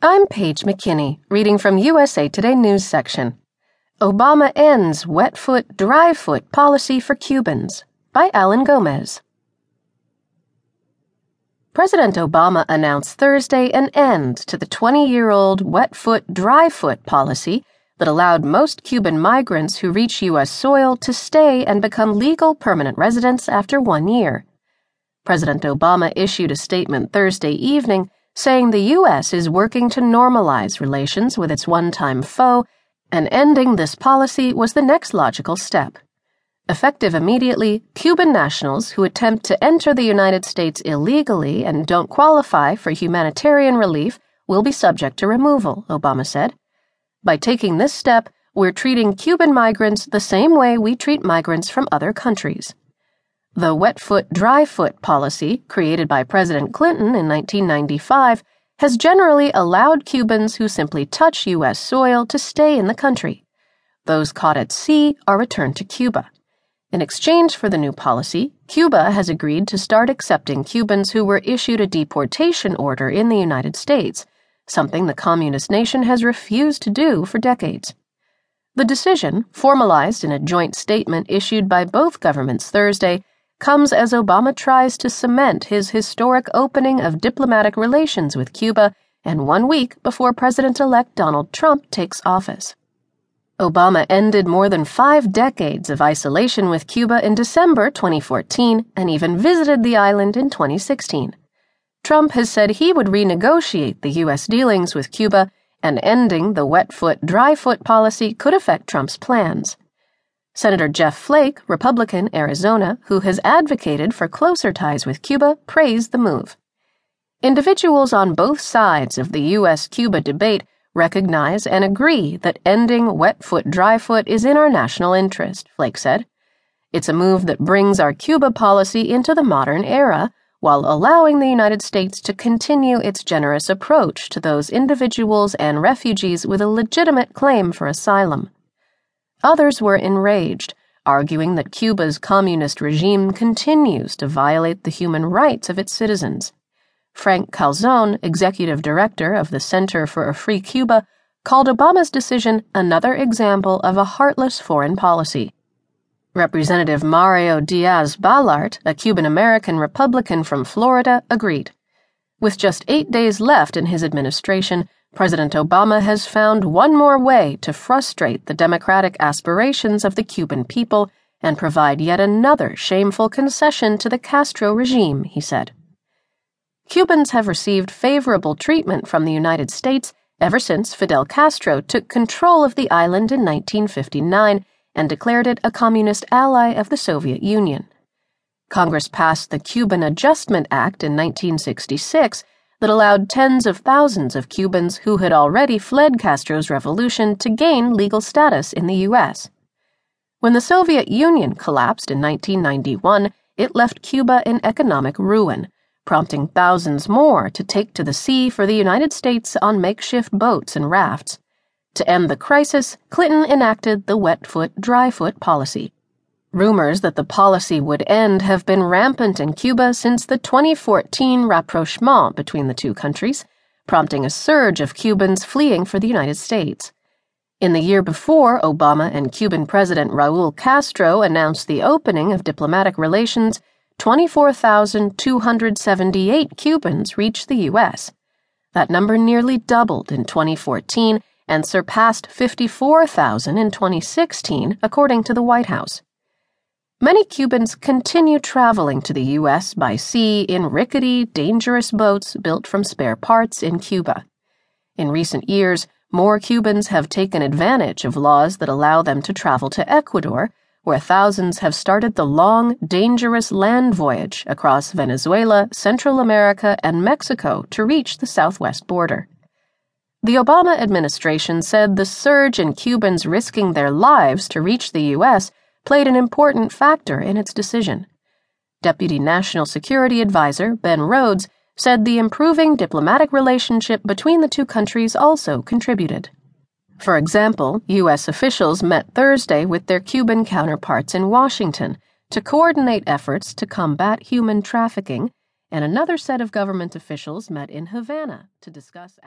I'm Paige McKinney, reading from USA Today News section. Obama ends wet foot, dry foot policy for Cubans by Alan Gomez. President Obama announced Thursday an end to the 20 year old wet foot, dry foot policy that allowed most Cuban migrants who reach U.S. soil to stay and become legal permanent residents after one year. President Obama issued a statement Thursday evening saying the U.S. is working to normalize relations with its one time foe, and ending this policy was the next logical step. Effective immediately, Cuban nationals who attempt to enter the United States illegally and don't qualify for humanitarian relief will be subject to removal, Obama said. By taking this step, we're treating Cuban migrants the same way we treat migrants from other countries. The wet foot, dry foot policy, created by President Clinton in 1995, has generally allowed Cubans who simply touch U.S. soil to stay in the country. Those caught at sea are returned to Cuba. In exchange for the new policy, Cuba has agreed to start accepting Cubans who were issued a deportation order in the United States, something the communist nation has refused to do for decades. The decision, formalized in a joint statement issued by both governments Thursday, comes as Obama tries to cement his historic opening of diplomatic relations with Cuba and one week before President elect Donald Trump takes office. Obama ended more than five decades of isolation with Cuba in December 2014 and even visited the island in 2016. Trump has said he would renegotiate the U.S. dealings with Cuba, and ending the wet foot, dry foot policy could affect Trump's plans. Senator Jeff Flake, Republican, Arizona, who has advocated for closer ties with Cuba, praised the move. Individuals on both sides of the U.S. Cuba debate recognize and agree that ending wet foot, dry foot is in our national interest, Flake said. It's a move that brings our Cuba policy into the modern era while allowing the United States to continue its generous approach to those individuals and refugees with a legitimate claim for asylum. Others were enraged, arguing that Cuba's communist regime continues to violate the human rights of its citizens. Frank Calzon, executive director of the Center for a Free Cuba, called Obama's decision another example of a heartless foreign policy. Representative Mario Diaz Balart, a Cuban American Republican from Florida, agreed. With just eight days left in his administration, President Obama has found one more way to frustrate the democratic aspirations of the Cuban people and provide yet another shameful concession to the Castro regime, he said. Cubans have received favorable treatment from the United States ever since Fidel Castro took control of the island in 1959 and declared it a communist ally of the Soviet Union. Congress passed the Cuban Adjustment Act in 1966 that allowed tens of thousands of Cubans who had already fled Castro's revolution to gain legal status in the U.S. When the Soviet Union collapsed in 1991, it left Cuba in economic ruin, prompting thousands more to take to the sea for the United States on makeshift boats and rafts. To end the crisis, Clinton enacted the wet foot, dry foot policy. Rumors that the policy would end have been rampant in Cuba since the 2014 rapprochement between the two countries, prompting a surge of Cubans fleeing for the United States. In the year before Obama and Cuban President Raul Castro announced the opening of diplomatic relations, 24,278 Cubans reached the U.S. That number nearly doubled in 2014 and surpassed 54,000 in 2016, according to the White House. Many Cubans continue traveling to the U.S. by sea in rickety, dangerous boats built from spare parts in Cuba. In recent years, more Cubans have taken advantage of laws that allow them to travel to Ecuador, where thousands have started the long, dangerous land voyage across Venezuela, Central America, and Mexico to reach the southwest border. The Obama administration said the surge in Cubans risking their lives to reach the U.S played an important factor in its decision. Deputy National Security Advisor Ben Rhodes said the improving diplomatic relationship between the two countries also contributed. For example, U.S. officials met Thursday with their Cuban counterparts in Washington to coordinate efforts to combat human trafficking, and another set of government officials met in Havana to discuss.